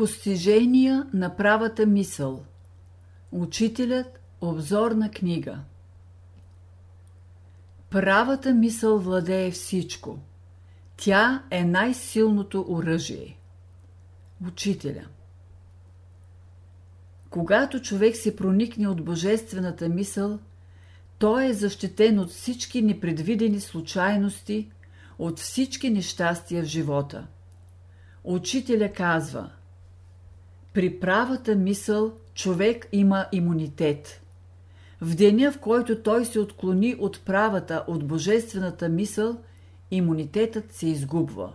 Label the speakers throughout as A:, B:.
A: Постижения на правата мисъл Учителят Обзорна книга Правата мисъл владее всичко. Тя е най-силното оръжие. Учителя Когато човек се проникне от божествената мисъл, той е защитен от всички непредвидени случайности, от всички нещастия в живота. Учителя казва – при правата мисъл човек има имунитет. В деня, в който той се отклони от правата, от божествената мисъл, имунитетът се изгубва.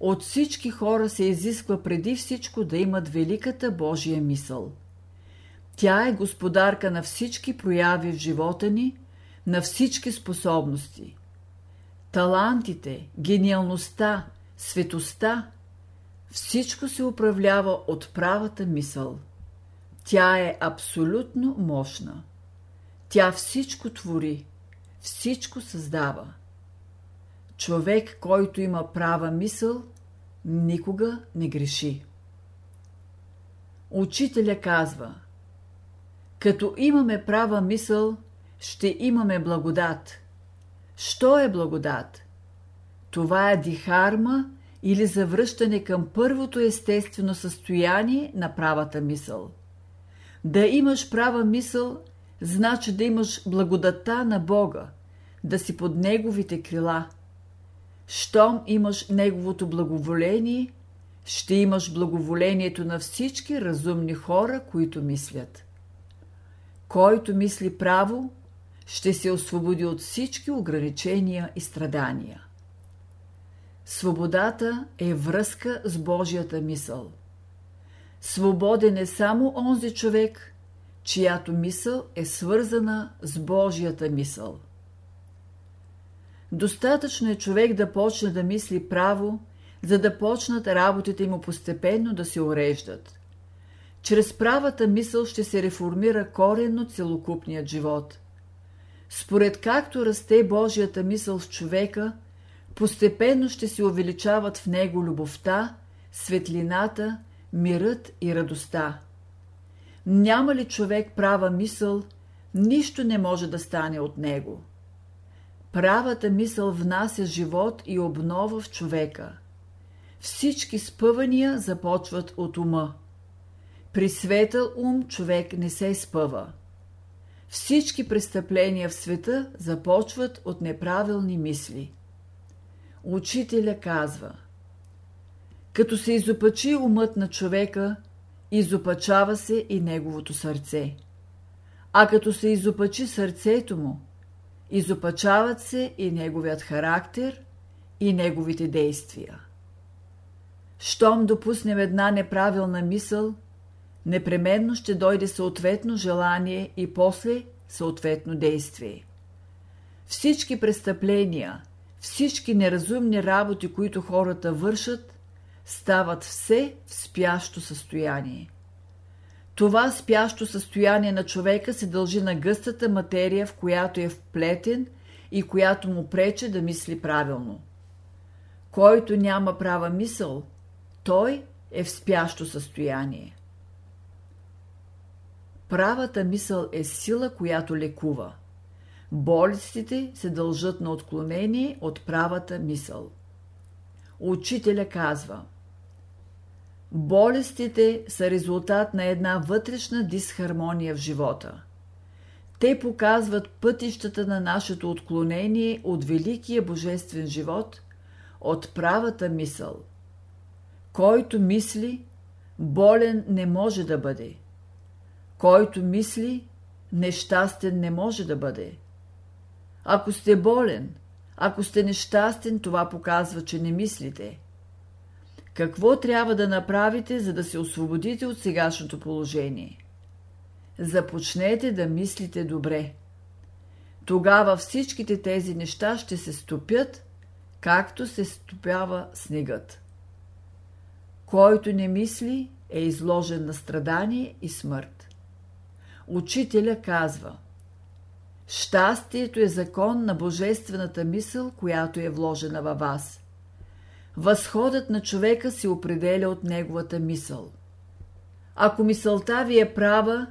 A: От всички хора се изисква преди всичко да имат великата Божия мисъл. Тя е господарка на всички прояви в живота ни, на всички способности. Талантите, гениалността, светостта всичко се управлява от правата мисъл. Тя е абсолютно мощна. Тя всичко твори, всичко създава. Човек, който има права мисъл, никога не греши. Учителя казва, като имаме права мисъл, ще имаме благодат. Що е благодат? Това е дихарма или завръщане към първото естествено състояние на правата мисъл. Да имаш права мисъл, значи да имаш благодата на Бога, да си под Неговите крила. Щом имаш Неговото благоволение, ще имаш благоволението на всички разумни хора, които мислят. Който мисли право, ще се освободи от всички ограничения и страдания. Свободата е връзка с Божията мисъл. Свободен е само онзи човек, чиято мисъл е свързана с Божията мисъл. Достатъчно е човек да почне да мисли право, за да почнат работите му постепенно да се уреждат. Чрез правата мисъл ще се реформира коренно целокупният живот. Според както расте Божията мисъл в човека – постепенно ще се увеличават в него любовта, светлината, мирът и радостта. Няма ли човек права мисъл, нищо не може да стане от него. Правата мисъл внася живот и обнова в човека. Всички спъвания започват от ума. При светъл ум човек не се спъва. Всички престъпления в света започват от неправилни мисли. Учителя казва Като се изопачи умът на човека, изопачава се и неговото сърце. А като се изопачи сърцето му, изопачават се и неговият характер и неговите действия. Щом допуснем една неправилна мисъл, непременно ще дойде съответно желание и после съответно действие. Всички престъпления, всички неразумни работи, които хората вършат, стават все в спящо състояние. Това спящо състояние на човека се дължи на гъстата материя, в която е вплетен и която му прече да мисли правилно. Който няма права мисъл, той е в спящо състояние. Правата мисъл е сила, която лекува – Болестите се дължат на отклонение от правата мисъл. Учителя казва Болестите са резултат на една вътрешна дисхармония в живота. Те показват пътищата на нашето отклонение от великия божествен живот, от правата мисъл. Който мисли, болен не може да бъде. Който мисли, нещастен не може да бъде. Ако сте болен, ако сте нещастен, това показва, че не мислите. Какво трябва да направите, за да се освободите от сегашното положение? Започнете да мислите добре. Тогава всичките тези неща ще се стопят, както се стопява снегът. Който не мисли, е изложен на страдание и смърт. Учителя казва – Щастието е закон на божествената мисъл, която е вложена във вас. Възходът на човека се определя от неговата мисъл. Ако мисълта ви е права,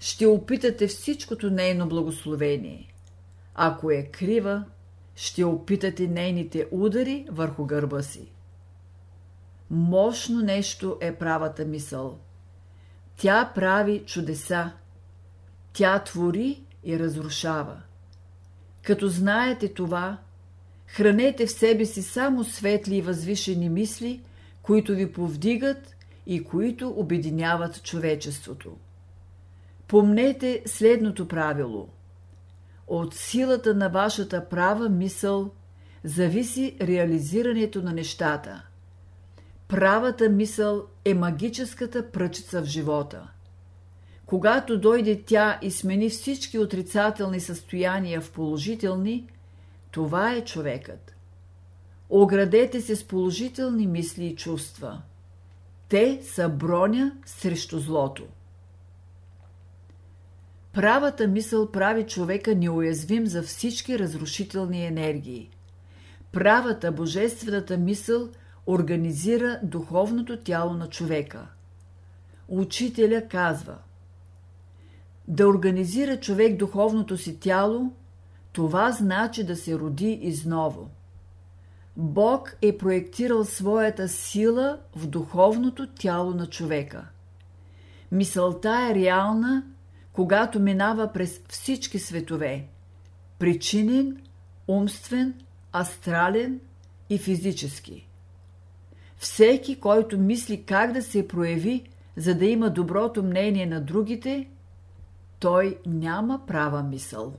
A: ще опитате всичкото нейно благословение. Ако е крива, ще опитате нейните удари върху гърба си. Мощно нещо е правата мисъл. Тя прави чудеса. Тя твори и разрушава. Като знаете това, хранете в себе си само светли и възвишени мисли, които ви повдигат и които обединяват човечеството. Помнете следното правило. От силата на вашата права мисъл зависи реализирането на нещата. Правата мисъл е магическата пръчица в живота. Когато дойде тя и смени всички отрицателни състояния в положителни, това е човекът. Оградете се с положителни мисли и чувства. Те са броня срещу злото. Правата мисъл прави човека неуязвим за всички разрушителни енергии. Правата, божествената мисъл организира духовното тяло на човека. Учителя казва Да организира човек духовното си тяло, това значи да се роди изново. Бог е проектирал своята сила в духовното тяло на човека. Мисълта е реална когато минава през всички светове – причинен, умствен, астрален и физически. Всеки, който мисли как да се прояви, за да има доброто мнение на другите, той няма права мисъл.